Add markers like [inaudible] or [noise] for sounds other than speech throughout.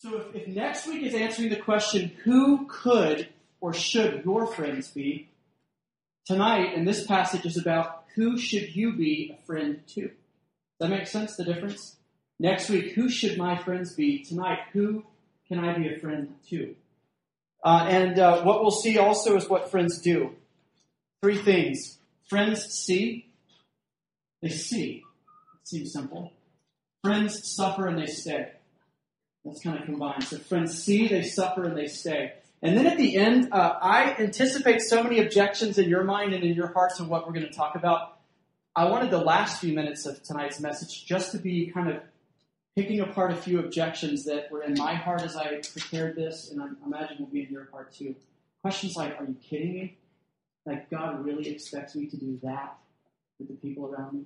So if, if next week is answering the question, who could or should your friends be? Tonight, in this passage, is about who should you be a friend to? Does that make sense, the difference? Next week, who should my friends be? Tonight, who can I be a friend to? Uh, and uh, what we'll see also is what friends do. Three things. Friends see. They see. It seems simple. Friends suffer and they stay. That's kind of combined. So friends see, they suffer, and they stay. And then at the end, uh, I anticipate so many objections in your mind and in your hearts of what we're going to talk about. I wanted the last few minutes of tonight's message just to be kind of picking apart a few objections that were in my heart as I prepared this, and I imagine will be in your heart too. Questions like, are you kidding me? Like, God really expects me to do that with the people around me?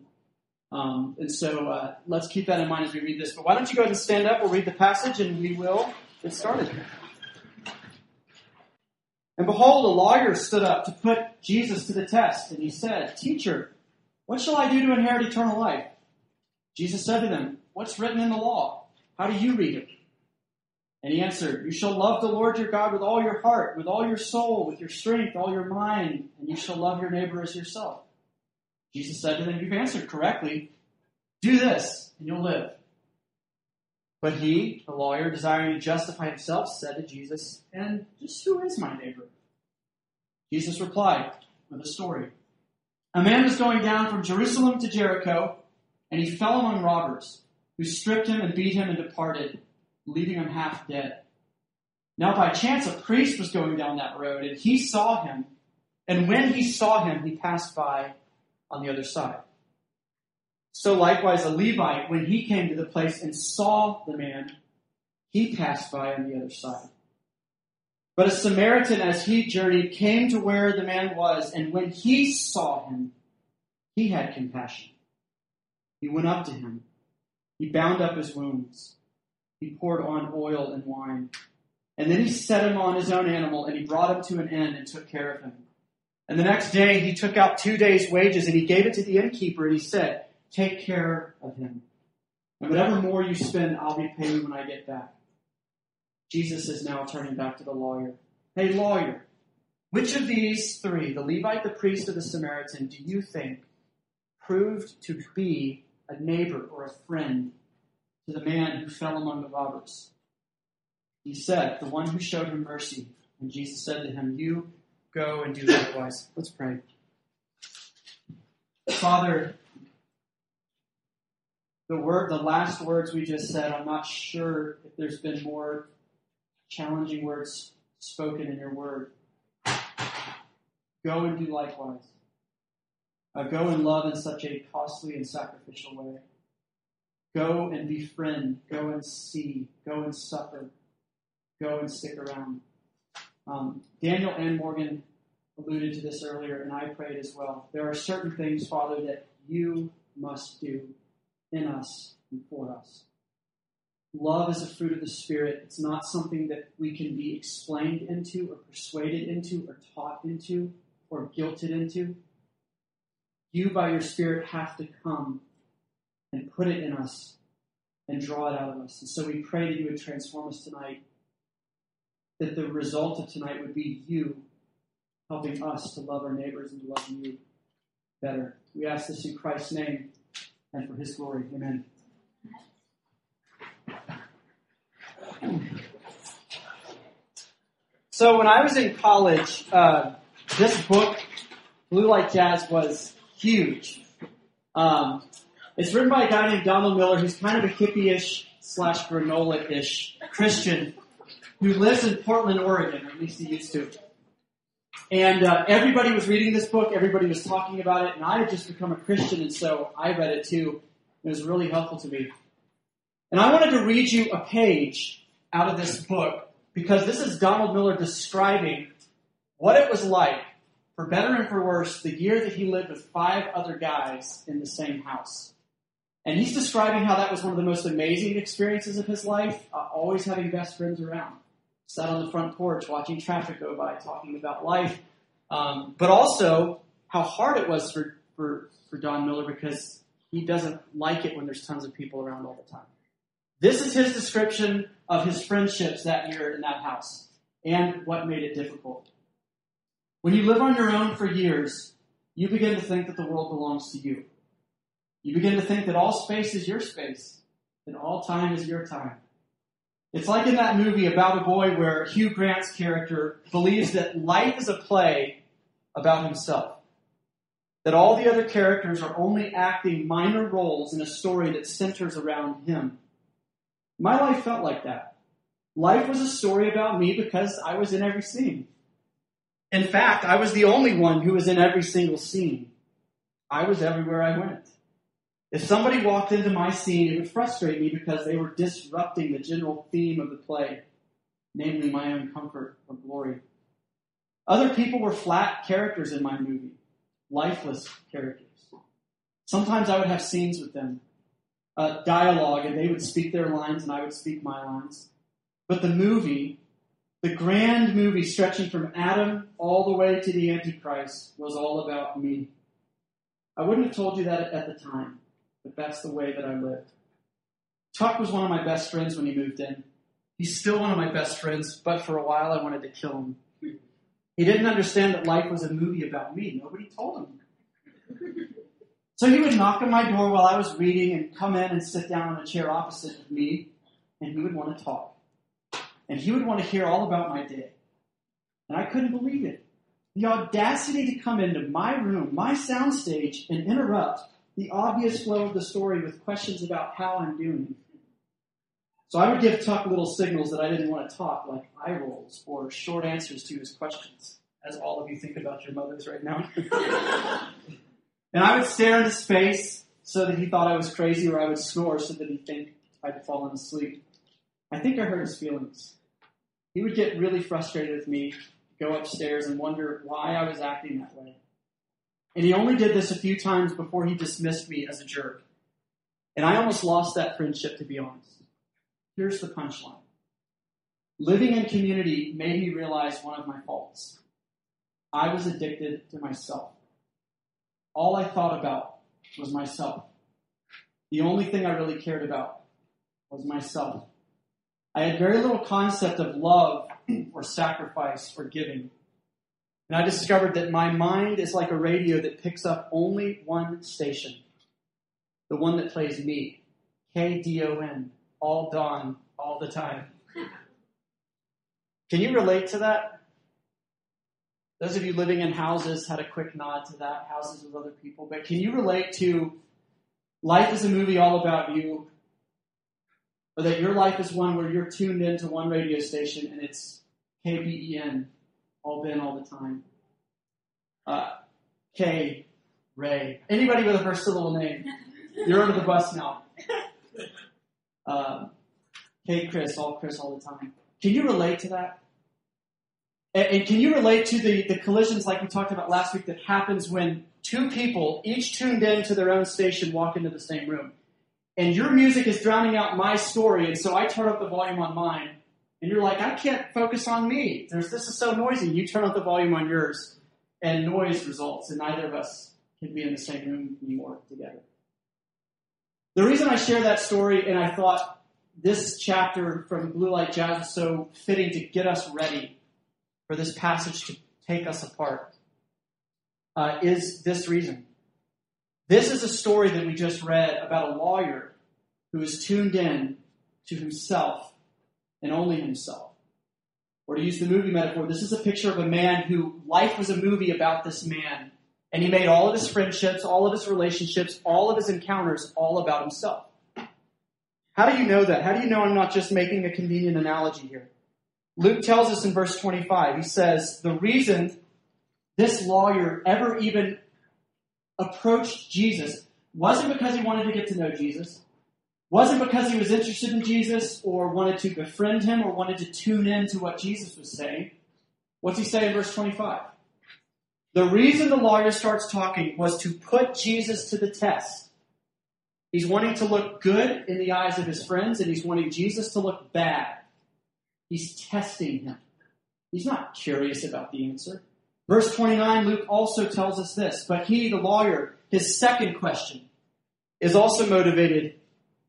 Um, and so uh, let's keep that in mind as we read this. But why don't you go ahead and stand up? We'll read the passage and we will get started. And behold, a lawyer stood up to put Jesus to the test, and he said, Teacher, what shall I do to inherit eternal life? Jesus said to them, What's written in the law? How do you read it? And he answered, You shall love the Lord your God with all your heart, with all your soul, with your strength, all your mind, and you shall love your neighbor as yourself. Jesus said to them, You've answered correctly. Do this, and you'll live. But he, the lawyer, desiring to justify himself, said to Jesus, And just who is my neighbor? Jesus replied with a story. A man was going down from Jerusalem to Jericho, and he fell among robbers, who stripped him and beat him and departed, leaving him half dead. Now, by chance, a priest was going down that road, and he saw him. And when he saw him, he passed by on the other side. So likewise, a Levite, when he came to the place and saw the man, he passed by on the other side. But a Samaritan, as he journeyed, came to where the man was, and when he saw him, he had compassion. He went up to him. He bound up his wounds. He poured on oil and wine. And then he set him on his own animal, and he brought him to an inn and took care of him. And the next day he took out two days' wages and he gave it to the innkeeper and he said, Take care of him. And whatever more you spend, I'll repay you when I get back. Jesus is now turning back to the lawyer. Hey, lawyer, which of these three, the Levite, the priest, or the Samaritan, do you think proved to be a neighbor or a friend to the man who fell among the robbers? He said, The one who showed him mercy. And Jesus said to him, You go and do likewise. Let's pray. Father, the word, the last words we just said, I'm not sure if there's been more challenging words spoken in your word. Go and do likewise. Uh, go and love in such a costly and sacrificial way. Go and befriend. Go and see. Go and suffer. Go and stick around. Um, Daniel and Morgan alluded to this earlier, and I prayed as well. There are certain things, Father, that you must do in us and for us. Love is a fruit of the Spirit. It's not something that we can be explained into or persuaded into or taught into or guilted into. You, by your Spirit, have to come and put it in us and draw it out of us. And so we pray that you would transform us tonight that the result of tonight would be you helping us to love our neighbors and to love you better. We ask this in Christ's name and for his glory. Amen. So when I was in college, uh, this book, Blue Like Jazz, was huge. Um, it's written by a guy named Donald Miller, who's kind of a hippie-ish slash granola-ish Christian who lives in Portland, Oregon, or at least he used to. And uh, everybody was reading this book, everybody was talking about it, and I had just become a Christian, and so I read it too. It was really helpful to me. And I wanted to read you a page out of this book because this is Donald Miller describing what it was like, for better and for worse, the year that he lived with five other guys in the same house. And he's describing how that was one of the most amazing experiences of his life, uh, always having best friends around sat on the front porch watching traffic go by, talking about life, um, but also how hard it was for, for, for Don Miller because he doesn't like it when there's tons of people around all the time. This is his description of his friendships that year in that house and what made it difficult. When you live on your own for years, you begin to think that the world belongs to you. You begin to think that all space is your space, and all time is your time. It's like in that movie about a boy where Hugh Grant's character believes that life is a play about himself. That all the other characters are only acting minor roles in a story that centers around him. My life felt like that. Life was a story about me because I was in every scene. In fact, I was the only one who was in every single scene. I was everywhere I went. If somebody walked into my scene, it would frustrate me because they were disrupting the general theme of the play, namely my own comfort or glory. Other people were flat characters in my movie, lifeless characters. Sometimes I would have scenes with them, dialogue, and they would speak their lines and I would speak my lines. But the movie the grand movie stretching from Adam all the way to the Antichrist was all about me. I wouldn't have told you that at the time, but that's the way that I lived. Tuck was one of my best friends when he moved in. He's still one of my best friends, but for a while I wanted to kill him. He didn't understand that life was a movie about me. Nobody told him. So he would knock on my door while I was reading and come in and sit down on a chair opposite of me, and he would want to talk and he would want to hear all about my day. And I couldn't believe it. The audacity to come into my room, my soundstage, and interrupt the obvious flow of the story with questions about how I'm doing. So I would give Tuck little signals that I didn't want to talk, like eye rolls or short answers to his questions, as all of you think about your mothers right now. [laughs] and I would stare into space so that he thought I was crazy, or I would snore so that he'd think I'd fallen asleep. I think I hurt his feelings. He would get really frustrated with me, go upstairs, and wonder why I was acting that way. And he only did this a few times before he dismissed me as a jerk. And I almost lost that friendship, to be honest. Here's the punchline living in community made me realize one of my faults. I was addicted to myself. All I thought about was myself. The only thing I really cared about was myself. I had very little concept of love or sacrifice or giving. And I discovered that my mind is like a radio that picks up only one station the one that plays me. K D O N, all Don, all the time. Can you relate to that? Those of you living in houses had a quick nod to that, houses with other people. But can you relate to life is a movie all about you, or that your life is one where you're tuned into one radio station and it's KBEN, all been all the time. Uh, K, Ray. Anybody with a first syllable name, you're under the bus now. Uh, K, Chris, all Chris all the time. Can you relate to that? And, and can you relate to the, the collisions like we talked about last week that happens when two people, each tuned in to their own station, walk into the same room? and your music is drowning out my story, and so I turn up the volume on mine, and you're like, I can't focus on me. There's, this is so noisy. You turn up the volume on yours, and noise results, and neither of us can be in the same room anymore together. The reason I share that story, and I thought this chapter from Blue Like Jazz is so fitting to get us ready for this passage to take us apart, uh, is this reason. This is a story that we just read about a lawyer who is tuned in to himself and only himself. Or to use the movie metaphor, this is a picture of a man who life was a movie about this man. And he made all of his friendships, all of his relationships, all of his encounters all about himself. How do you know that? How do you know I'm not just making a convenient analogy here? Luke tells us in verse 25, he says, the reason this lawyer ever even approached Jesus wasn't because he wanted to get to know Jesus, wasn't because he was interested in Jesus or wanted to befriend him or wanted to tune in to what Jesus was saying. What's he say in verse 25? The reason the lawyer starts talking was to put Jesus to the test. He's wanting to look good in the eyes of his friends, and he's wanting Jesus to look bad. He's testing him. He's not curious about the answer. Verse 29, Luke also tells us this, but he, the lawyer, his second question, is also motivated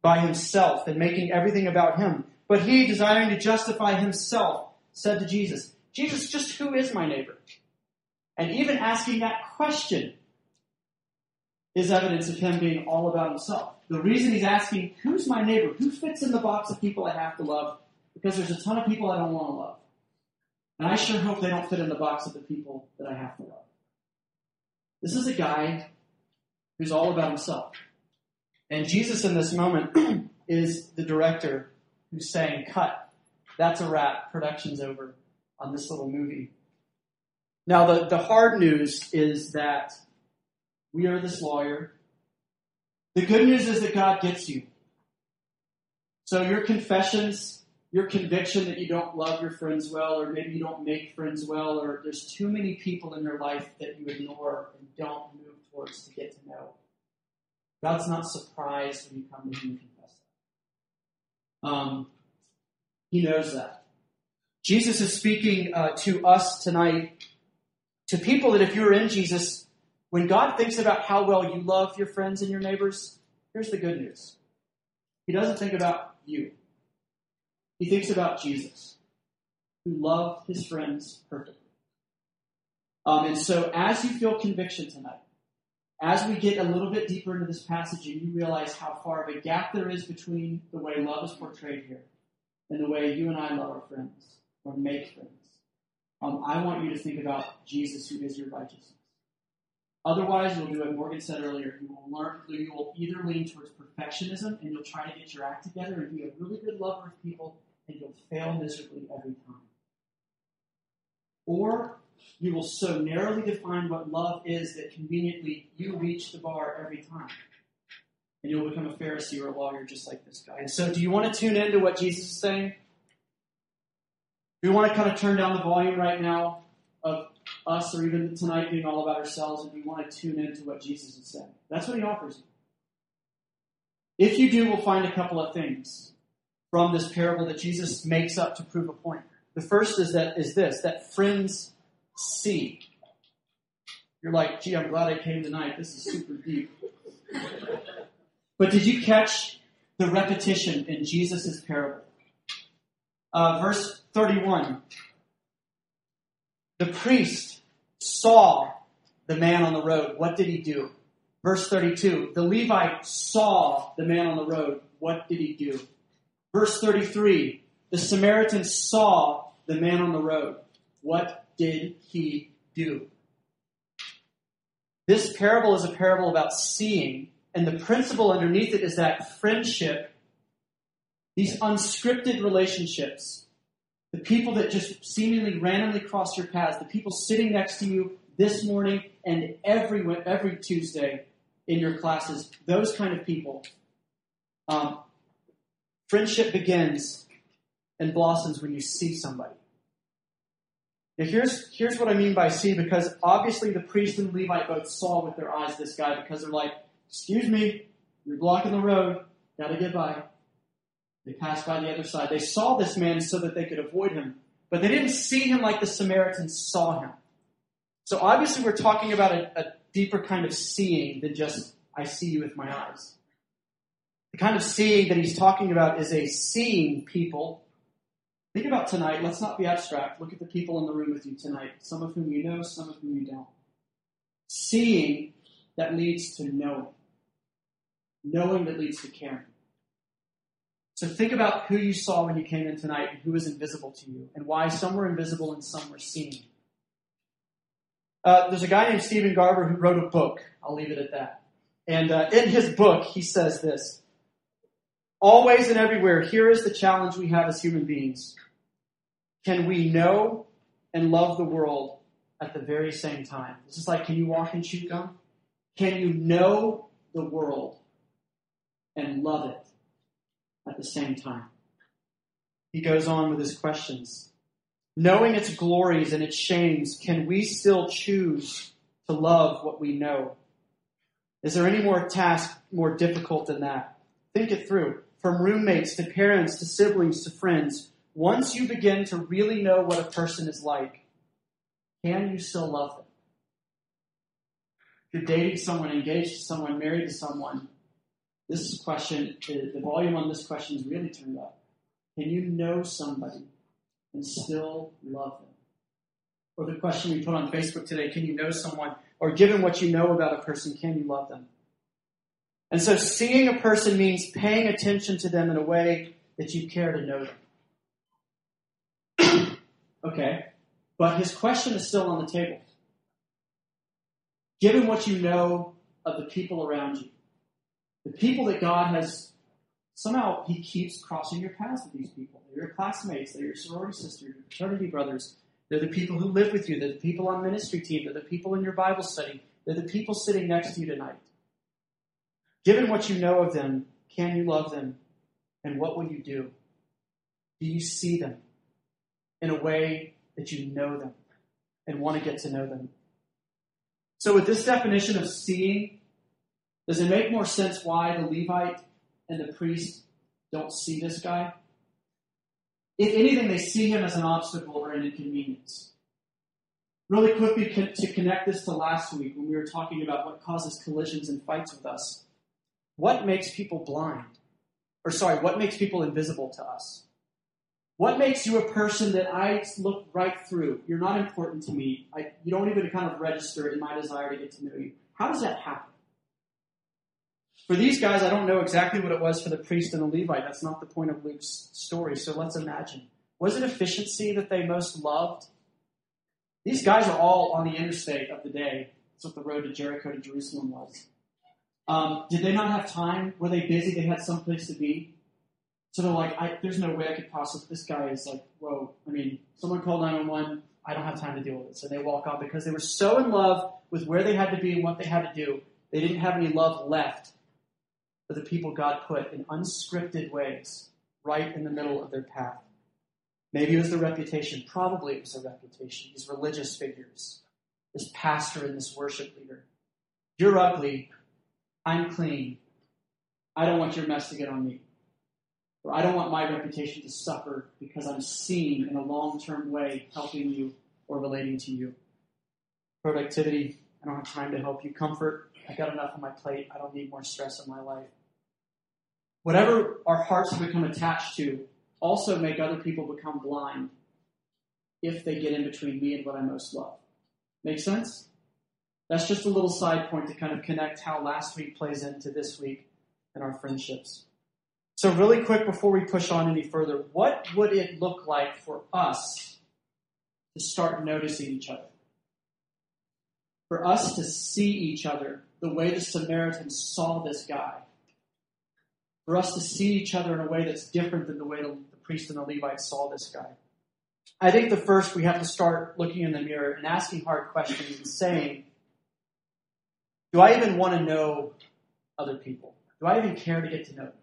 by himself and making everything about him. But he, desiring to justify himself, said to Jesus, Jesus, just who is my neighbor? And even asking that question is evidence of him being all about himself. The reason he's asking, who's my neighbor? Who fits in the box of people I have to love? Because there's a ton of people I don't want to love. And I sure hope they don't fit in the box of the people that I have to love. This is a guy who's all about himself. And Jesus in this moment [clears throat] is the director who's saying, cut. That's a wrap. Production's over on this little movie. Now, the, the hard news is that we are this lawyer. The good news is that God gets you. So your confessions, your conviction that you don't love your friends well, or maybe you don't make friends well, or there's too many people in your life that you ignore and don't move towards to get to know. God's not surprised when you come to Him and confess that. Um, he knows that. Jesus is speaking uh, to us tonight, to people that if you're in Jesus, when God thinks about how well you love your friends and your neighbors, here's the good news. He doesn't think about you. He thinks about Jesus, who loved his friends perfectly. Um, and so, as you feel conviction tonight, as we get a little bit deeper into this passage and you realize how far of a gap there is between the way love is portrayed here and the way you and I love our friends or make friends, um, I want you to think about Jesus, who is your righteousness. Otherwise, you'll do what Morgan said earlier. You will learn. That you will either lean towards perfectionism and you'll try to get your act together and be a really good lover of people, and you'll fail miserably every time. Or you will so narrowly define what love is that conveniently you reach the bar every time. And you'll become a Pharisee or a lawyer just like this guy. And so, do you want to tune into what Jesus is saying? Do we want to kind of turn down the volume right now of us or even tonight being all about ourselves and we want to tune into what Jesus is saying? That's what he offers you. If you do, we'll find a couple of things from this parable that Jesus makes up to prove a point. The first is that is this that friends see. You're like, gee, I'm glad I came tonight. This is super deep. But did you catch the repetition in Jesus' parable? Uh, verse 31. The priest saw the man on the road. What did he do? Verse 32. The Levite saw the man on the road. What did he do? Verse 33. The Samaritan saw the man on the road. What did he do? This parable is a parable about seeing, and the principle underneath it is that friendship, these unscripted relationships, the people that just seemingly randomly cross your paths, the people sitting next to you this morning and every every Tuesday in your classes, those kind of people. Um, friendship begins and blossoms when you see somebody. Now here's, here's what I mean by see, because obviously the priest and Levite both saw with their eyes this guy because they're like, excuse me, you're blocking the road, gotta get by. They passed by the other side. They saw this man so that they could avoid him, but they didn't see him like the Samaritans saw him. So obviously we're talking about a, a deeper kind of seeing than just, I see you with my eyes. The kind of seeing that he's talking about is a seeing people Think about tonight. Let's not be abstract. Look at the people in the room with you tonight, some of whom you know, some of whom you don't. Seeing that leads to knowing, knowing that leads to caring. So think about who you saw when you came in tonight and who was invisible to you, and why some were invisible and some were seen. Uh, there's a guy named Steven Garber who wrote a book. I'll leave it at that. And uh, in his book, he says this Always and everywhere, here is the challenge we have as human beings can we know and love the world at the very same time? This is like, can you walk and chew gum? Can you know the world and love it at the same time? He goes on with his questions. Knowing its glories and its shames, can we still choose to love what we know? Is there any more task more difficult than that? Think it through. From roommates to parents to siblings to friends, once you begin to really know what a person is like, can you still love them? If you're dating someone, engaged to someone, married to someone, This question, the volume on this question is really turned up. Can you know somebody and still love them? Or the question we put on Facebook today, can you know someone? Or given what you know about a person, can you love them? And so seeing a person means paying attention to them in a way that you care to know them. [coughs] okay, but his question is still on the table. Given what you know of the people around you, the people that God has somehow He keeps crossing your paths with these people. They're your classmates, they're your sorority sisters, your fraternity brothers. They're the people who live with you. They're the people on ministry team. They're the people in your Bible study. They're the people sitting next to you tonight. Given what you know of them, can you love them? And what will you do? Do you see them in a way that you know them and want to get to know them? So, with this definition of seeing, does it make more sense why the Levite and the priest don't see this guy? If anything, they see him as an obstacle or an inconvenience. Really quickly to connect this to last week when we were talking about what causes collisions and fights with us. What makes people blind? Or sorry, what makes people invisible to us? What makes you a person that I look right through? You're not important to me. I, you don't even kind of register in my desire to get to know you. How does that happen? For these guys, I don't know exactly what it was for the priest and the Levite. That's not the point of Luke's story. So let's imagine. Was it efficiency that they most loved? These guys are all on the interstate of the day. That's what the road to Jericho to Jerusalem was. Um, did they not have time? Were they busy? They had some place to be. So they're like, I, there's no way I could possibly. This guy is like, whoa. I mean, someone called 911. I don't have time to deal with it. So they walk off because they were so in love with where they had to be and what they had to do. They didn't have any love left for the people God put in unscripted ways right in the middle of their path. Maybe it was the reputation. Probably it was the reputation. These religious figures, this pastor and this worship leader. You're ugly. I'm clean. I don't want your mess to get on me. Or I don't want my reputation to suffer because I'm seen in a long term way helping you or relating to you. Productivity. I don't have time to help you. Comfort. I've got enough on my plate. I don't need more stress in my life. Whatever our hearts become attached to also make other people become blind if they get in between me and what I most love. Make sense? That's just a little side point to kind of connect how last week plays into this week and our friendships. So, really quick before we push on any further, what would it look like for us to start noticing each other? For us to see each other the way the Samaritans saw this guy. For us to see each other in a way that's different than the way the, priest and the Levite saw this guy. I think the first we have to start looking in the mirror and asking hard questions and saying, Do I even want to know other people? Do I even care to get to know them?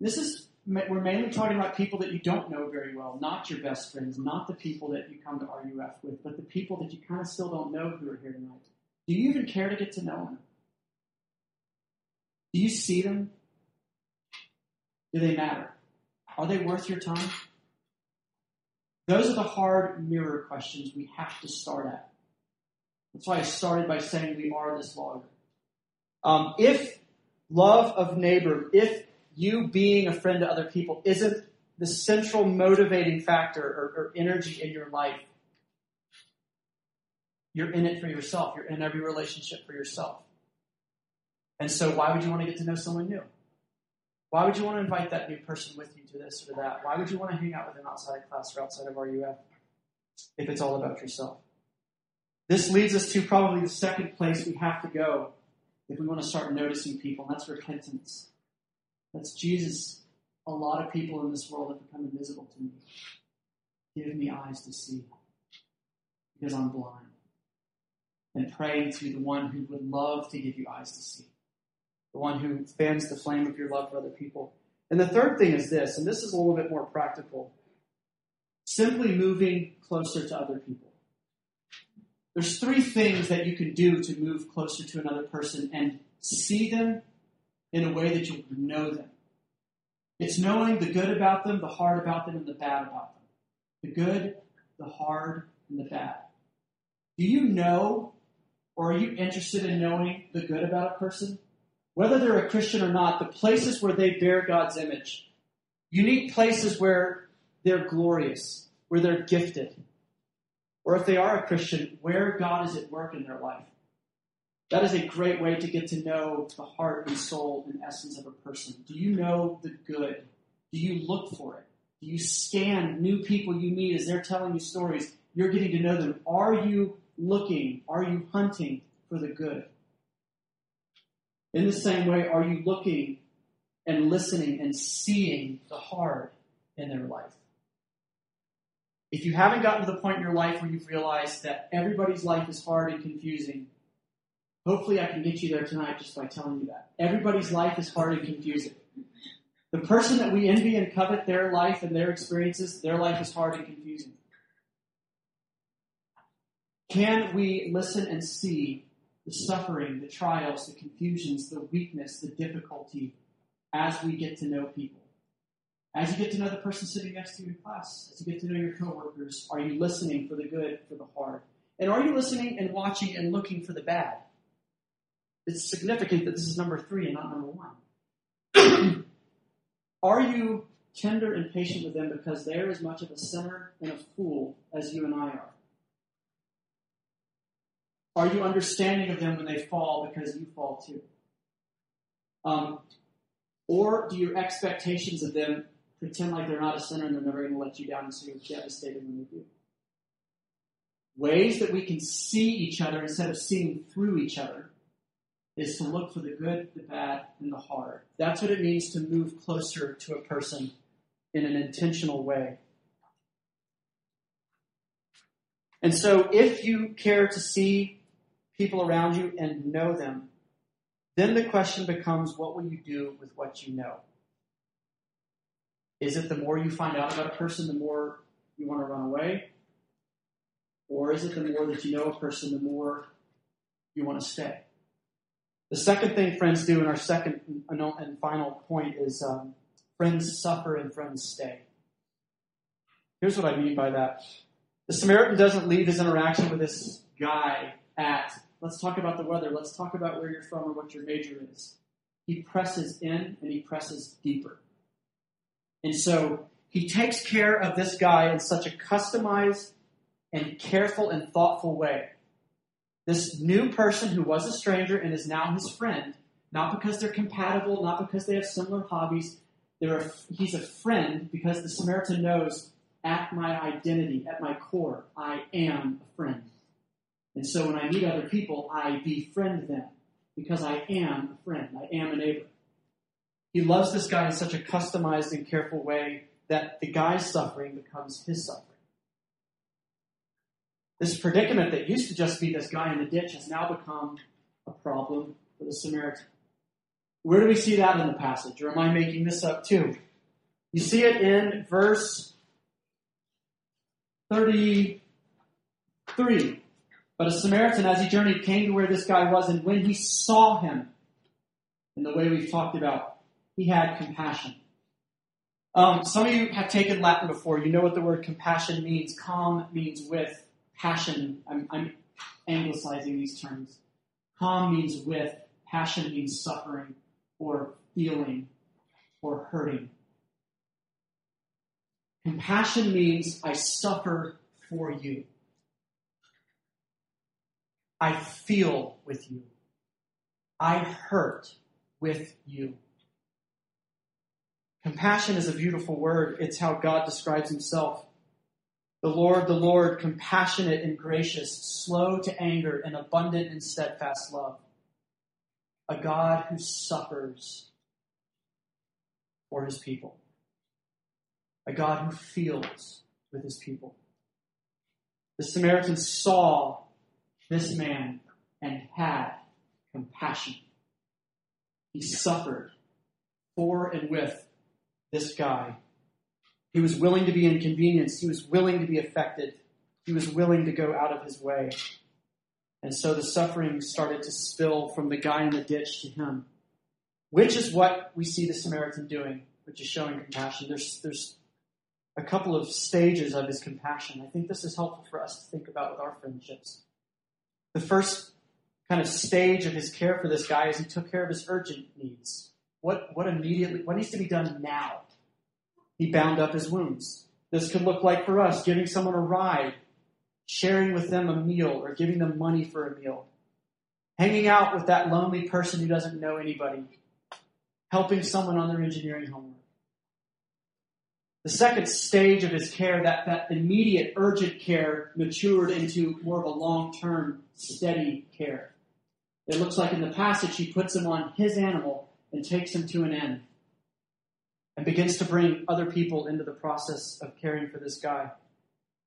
This is we're mainly talking about people that you don't know very well, not your best friends, not the people that you come to RUF with, but the people that you kind of still don't know who are here tonight. Do you even care to get to know them? Do you see them? Do they matter? Are they worth your time? Those are the hard mirror questions we have to start at. That's why I started by saying we are this lawyer. Um, if love of neighbor, if you being a friend to other people isn't the central motivating factor or, or energy in your life, you're in it for yourself. You're in every relationship for yourself. And so, why would you want to get to know someone new? Why would you want to invite that new person with you to this or that? Why would you want to hang out with them outside of class or outside of RUF if it's all about yourself? This leads us to probably the second place we have to go if we want to start noticing people, and that's repentance. That's Jesus. A lot of people in this world have become invisible to me. Give me eyes to see because I'm blind and praying to the one who would love to give you eyes to see, the one who fans the flame of your love for other people. And the third thing is this, and this is a little bit more practical simply moving closer to other people. There's three things that you can do to move closer to another person and see them in a way that you'll know them. It's knowing the good about them, the hard about them, and the bad about them. The good, the hard, and the bad. Do you know or are you interested in knowing the good about a person? whether they're a Christian or not, the places where they bear God's image, unique places where they're glorious, where they're gifted, or if they are a Christian, where God is at work in their life. That is a great way to get to know the heart and soul and essence of a person. Do you know the good? Do you look for it? Do you scan new people you meet as they're telling you stories? You're getting to know them. Are you looking? Are you hunting for the good? In the same way, are you looking and listening and seeing the hard in their life? If you haven't gotten to the point in your life where you've realized that everybody's life is hard and confusing, hopefully I can get you there tonight just by telling you that. Everybody's life is hard and confusing. The person that we envy and covet their life and their experiences, their life is hard and confusing. Can we listen and see the suffering, the trials, the confusions, the weakness, the difficulty as we get to know people? As you get to know the person sitting next to you in class, as you get to know your coworkers, are you listening for the good, for the hard? And are you listening and watching and looking for the bad? It's significant that this is number three and not number one. [clears throat] are you tender and patient with them because they're as much of a sinner and a fool as you and I are? Are you understanding of them when they fall because you fall too? Um, or do your expectations of them pretend like they're not a sinner and they're never going to let you down and so you're devastated when they do? Ways that we can see each other instead of seeing through each other is to look for the good, the bad, and the hard. That's what it means to move closer to a person in an intentional way. And so, if you care to see people around you and know them, then the question becomes what will you do with what you know? Is it the more you find out about a person, the more you want to run away? Or is it the more that you know a person, the more you want to stay? The second thing friends do, and our second and final point, is um, friends suffer and friends stay. Here's what I mean by that. The Samaritan doesn't leave his interaction with this guy at Let's talk about the weather. Let's talk about where you're from or what your major is. He presses in and he presses deeper. And so he takes care of this guy in such a customized and careful and thoughtful way. This new person who was a stranger and is now his friend, not because they're compatible, not because they have similar hobbies. A, he's a friend because the Samaritan knows at my identity, at my core, I am a friend. And so when I meet other people, I befriend them because I am a friend, I am a neighbor. He loves this guy in such a customized and careful way that the guy's suffering becomes his suffering. This predicament that used to just be this guy in the ditch has now become a problem for the Samaritan. Where do we see that in the passage? Or am I making this up too? You see it in verse 33. But a Samaritan, as he journeyed, came to where this guy was, and when he saw him, in the way we've talked about, he had compassion. Um, some of you have taken Latin before. You know what the word compassion means. Com means with. Passion, I'm, I'm anglicizing these terms. Com means with. Passion means suffering or feeling or hurting. Compassion means I suffer for you. I feel with you. I hurt with you. Compassion is a beautiful word. It's how God describes himself. The Lord, the Lord, compassionate and gracious, slow to anger, and abundant in steadfast love. A God who suffers for his people. A God who feels with his people. The Samaritan saw this man and had compassion. He suffered for and with this guy. He was willing to be inconvenienced. He was willing to be affected. He was willing to go out of his way. And so the suffering started to spill from the guy in the ditch to him, which is what we see the Samaritan doing, which is showing compassion. There's, there's a couple of stages of his compassion. I think this is helpful for us to think about with our friendships. The first kind of stage of his care for this guy is he took care of his urgent needs. What, what immediately, what needs to be done now? He bound up his wounds. This could look like for us giving someone a ride, sharing with them a meal, or giving them money for a meal. Hanging out with that lonely person who doesn't know anybody. Helping someone on their engineering homework. The second stage of his care, that, that immediate, urgent care, matured into more of a long term, steady care. It looks like in the passage he puts him on his animal and takes him to an end and begins to bring other people into the process of caring for this guy.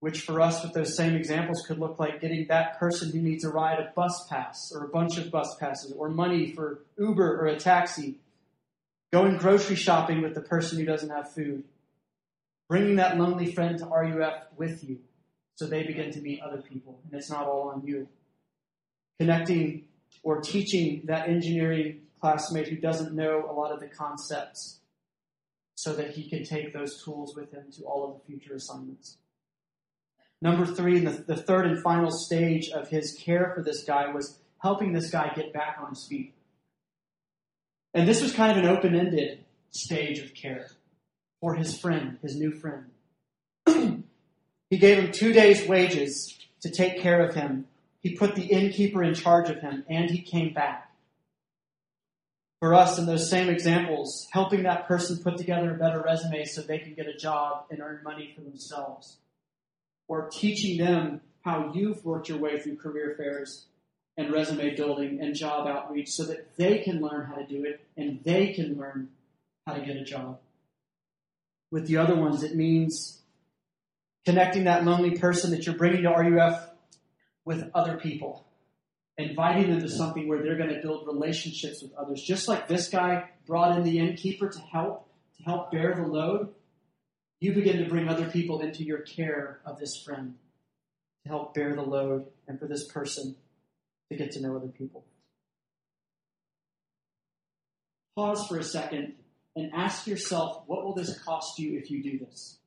Which for us, with those same examples, could look like getting that person who needs a ride a bus pass or a bunch of bus passes or money for Uber or a taxi. Going grocery shopping with the person who doesn't have food. Bringing that lonely friend to RUF with you so they begin to meet other people and it's not all on you. Connecting or teaching that engineering classmate who doesn't know a lot of the concepts so that he can take those tools with him to all of the future assignments. Number three, the, the third and final stage of his care for this guy was helping this guy get back on his feet. And this was kind of an open ended stage of care for his friend, his new friend. [clears throat] he gave him two days' wages to take care of him. He put the innkeeper in charge of him, and he came back for us in those same examples, helping that person put together a better resume so they can get a job and earn money for themselves. Or teaching them how you've worked your way through career fairs and resume building and job outreach so that they can learn how to do it and they can learn how to get a job. With the other ones, it means connecting that lonely person that you're bringing to RUF with other people inviting them to something where they're going to build relationships with others. Just like this guy brought in the innkeeper to help, to help bear the load, you begin to bring other people into your care of this friend to help bear the load and for this person to get to know other people. Pause for a second and ask yourself, what will this cost you if you do this?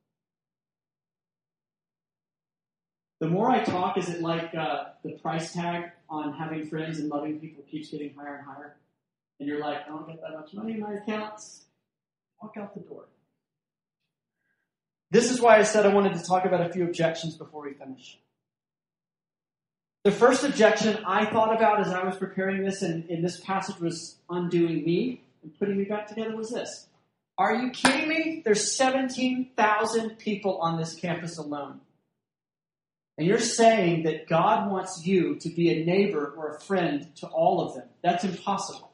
The more I talk, is it like uh, the price tag on having friends and loving people keeps getting higher and higher? And you're like, I don't get that much money in my accounts. Walk out the door. This is why I said I wanted to talk about a few objections before we finish. The first objection I thought about as I was preparing this and, and this passage was undoing me and putting me back together was this. Are you kidding me? There's 17,000 people on this campus alone. And you're saying that God wants you to be a neighbor or a friend to all of them. That's impossible.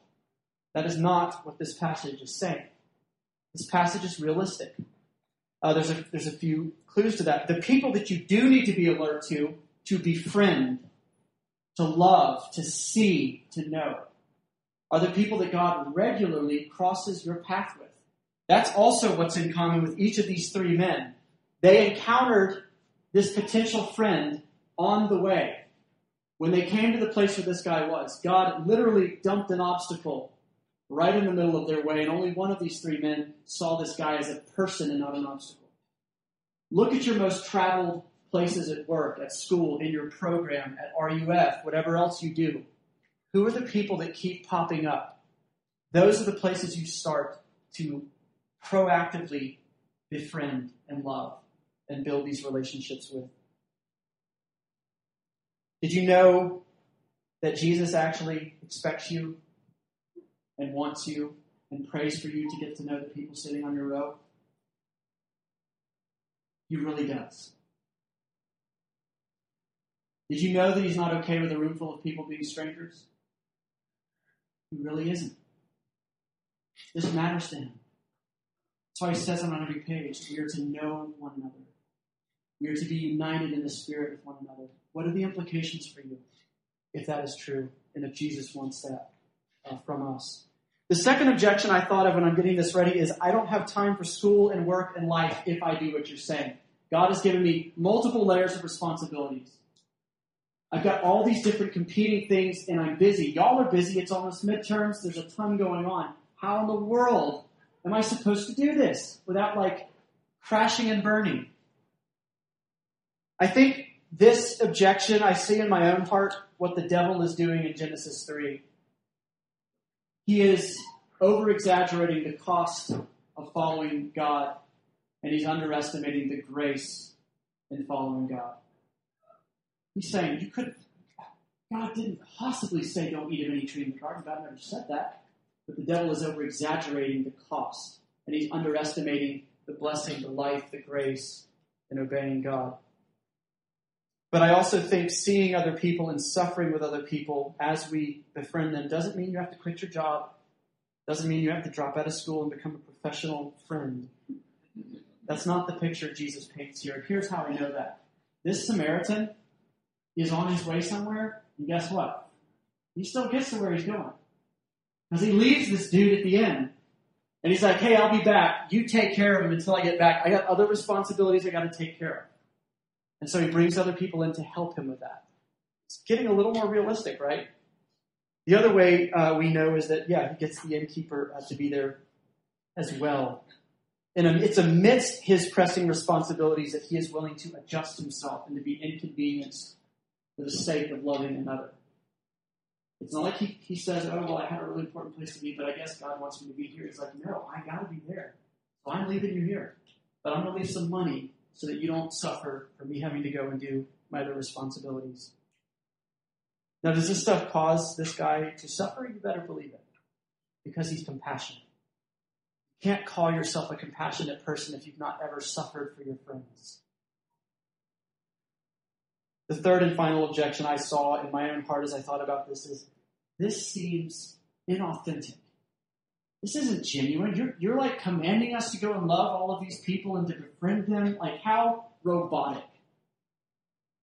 That is not what this passage is saying. This passage is realistic. Uh, there's, a, there's a few clues to that. The people that you do need to be alert to, to befriend, to love, to see, to know, are the people that God regularly crosses your path with. That's also what's in common with each of these three men. They encountered this potential friend on the way. When they came to the place where this guy was, God literally dumped an obstacle right in the middle of their way, and only one of these three men saw this guy as a person and not an obstacle. Look at your most traveled places at work, at school, in your program, at RUF, whatever else you do. Who are the people that keep popping up? Those are the places you start to proactively befriend and love and build these relationships with. Did you know that Jesus actually expects you and wants you and prays for you to get to know the people sitting on your row? He really does. Did you know that he's not okay with a room full of people being strangers? He really isn't. This matters to him. That's why he says it on every page. We are to know one another. We are to be united in the Spirit with one another. What are the implications for you if that is true and if Jesus wants that uh, from us? The second objection I thought of when I'm getting this ready is I don't have time for school and work and life if I do what you're saying. God has given me multiple layers of responsibilities. I've got all these different competing things and I'm busy. Y'all are busy. It's almost midterms. There's a ton going on. How in the world am I supposed to do this without like crashing and burning? I think this objection, I see in my own heart what the devil is doing in Genesis 3. He is over exaggerating the cost of following God, and he's underestimating the grace in following God. He's saying, You could God didn't possibly say don't eat of any tree in the garden. God never said that. But the devil is over exaggerating the cost, and he's underestimating the blessing, the life, the grace in obeying God. But I also think seeing other people and suffering with other people as we befriend them doesn't mean you have to quit your job, doesn't mean you have to drop out of school and become a professional friend. That's not the picture Jesus paints here. Here's how I know that. This Samaritan is on his way somewhere, and guess what? He still gets to where he's going. Because he leaves this dude at the end. And he's like, hey, I'll be back. You take care of him until I get back. I got other responsibilities I got to take care of. And so he brings other people in to help him with that. It's getting a little more realistic, right? The other way uh, we know is that, yeah, he gets the innkeeper uh, to be there as well. And it's amidst his pressing responsibilities that he is willing to adjust himself and to be inconvenienced for the sake of loving another. It's not like he, he says, oh, well, I had a really important place to be, but I guess God wants me to be here. He's like, no, I got to be there. So I'm leaving you here. But I'm going to leave some money so that you don't suffer from me having to go and do my other responsibilities. Now, does this stuff cause this guy to suffer? You better believe it. Because he's compassionate. You can't call yourself a compassionate person if you've not ever suffered for your friends. The third and final objection I saw in my own heart as I thought about this is this seems inauthentic. This isn't genuine. You're, you're like commanding us to go and love all of these people and to befriend them. Like, how robotic.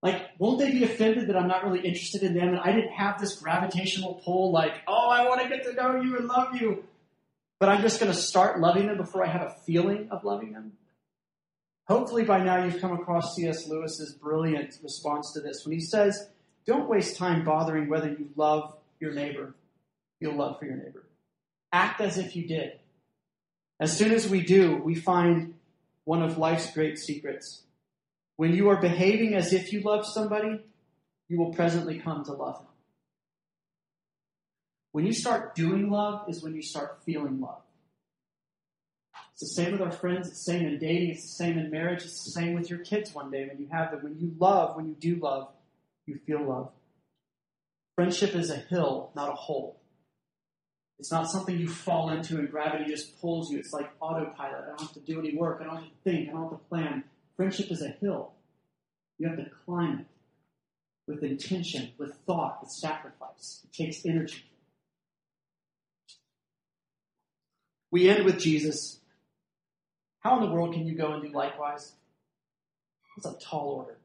Like, won't they be offended that I'm not really interested in them and I didn't have this gravitational pull, like, oh, I want to get to know you and love you, but I'm just going to start loving them before I have a feeling of loving them? Hopefully, by now you've come across C.S. Lewis's brilliant response to this when he says, Don't waste time bothering whether you love your neighbor, feel love for your neighbor. Act as if you did. As soon as we do, we find one of life's great secrets. When you are behaving as if you love somebody, you will presently come to love him. When you start doing love is when you start feeling love. It's the same with our friends. It's the same in dating. It's the same in marriage. It's the same with your kids one day when you have them. When you love, when you do love, you feel love. Friendship is a hill, not a hole. It's not something you fall into and gravity just pulls you. It's like autopilot. I don't have to do any work. I don't have to think. I don't have to plan. Friendship is a hill. You have to climb it with intention, with thought, with sacrifice. It takes energy. We end with Jesus how in the world can you go and do likewise? It's a tall order.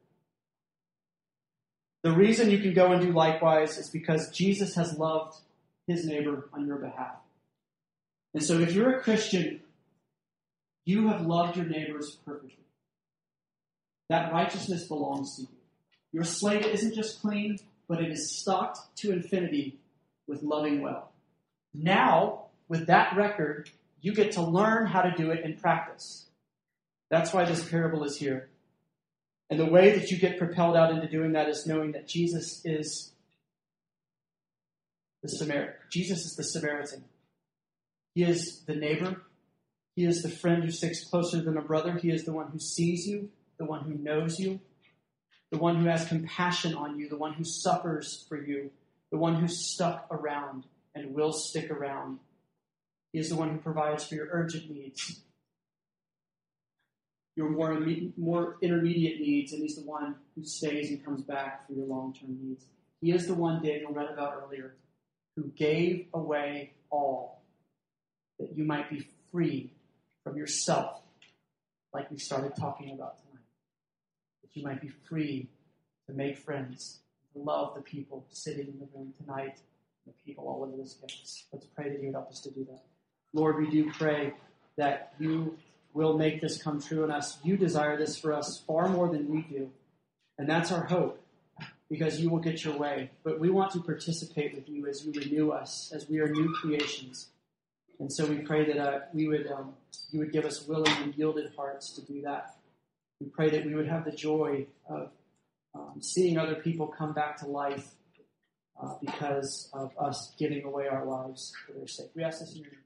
The reason you can go and do likewise is because Jesus has loved his neighbor on your behalf. And so if you're a Christian, you have loved your neighbors perfectly. That righteousness belongs to you. Your slate isn't just clean, but it is stocked to infinity with loving well. Now, with that record, you get to learn how to do it in practice. That's why this parable is here. And the way that you get propelled out into doing that is knowing that Jesus is the Samaritan. Jesus is the Samaritan. He is the neighbor. He is the friend who sticks closer than a brother. He is the one who sees you, the one who knows you, the one who has compassion on you, the one who suffers for you, the one who's stuck around and will stick around he is the one who provides for your urgent needs, your more, more intermediate needs, and He's the one who stays and comes back for your long term needs. He is the one Daniel read about earlier who gave away all that you might be free from yourself, like we started talking about tonight. That you might be free to make friends, to love the people sitting in the room tonight, the people all over this campus. Let's pray that you would help us to do that. Lord, we do pray that you will make this come true in us. You desire this for us far more than we do. And that's our hope because you will get your way. But we want to participate with you as you renew us, as we are new creations. And so we pray that uh, we would, um, you would give us willing and yielded hearts to do that. We pray that we would have the joy of um, seeing other people come back to life uh, because of us giving away our lives for their sake. We ask this in your name.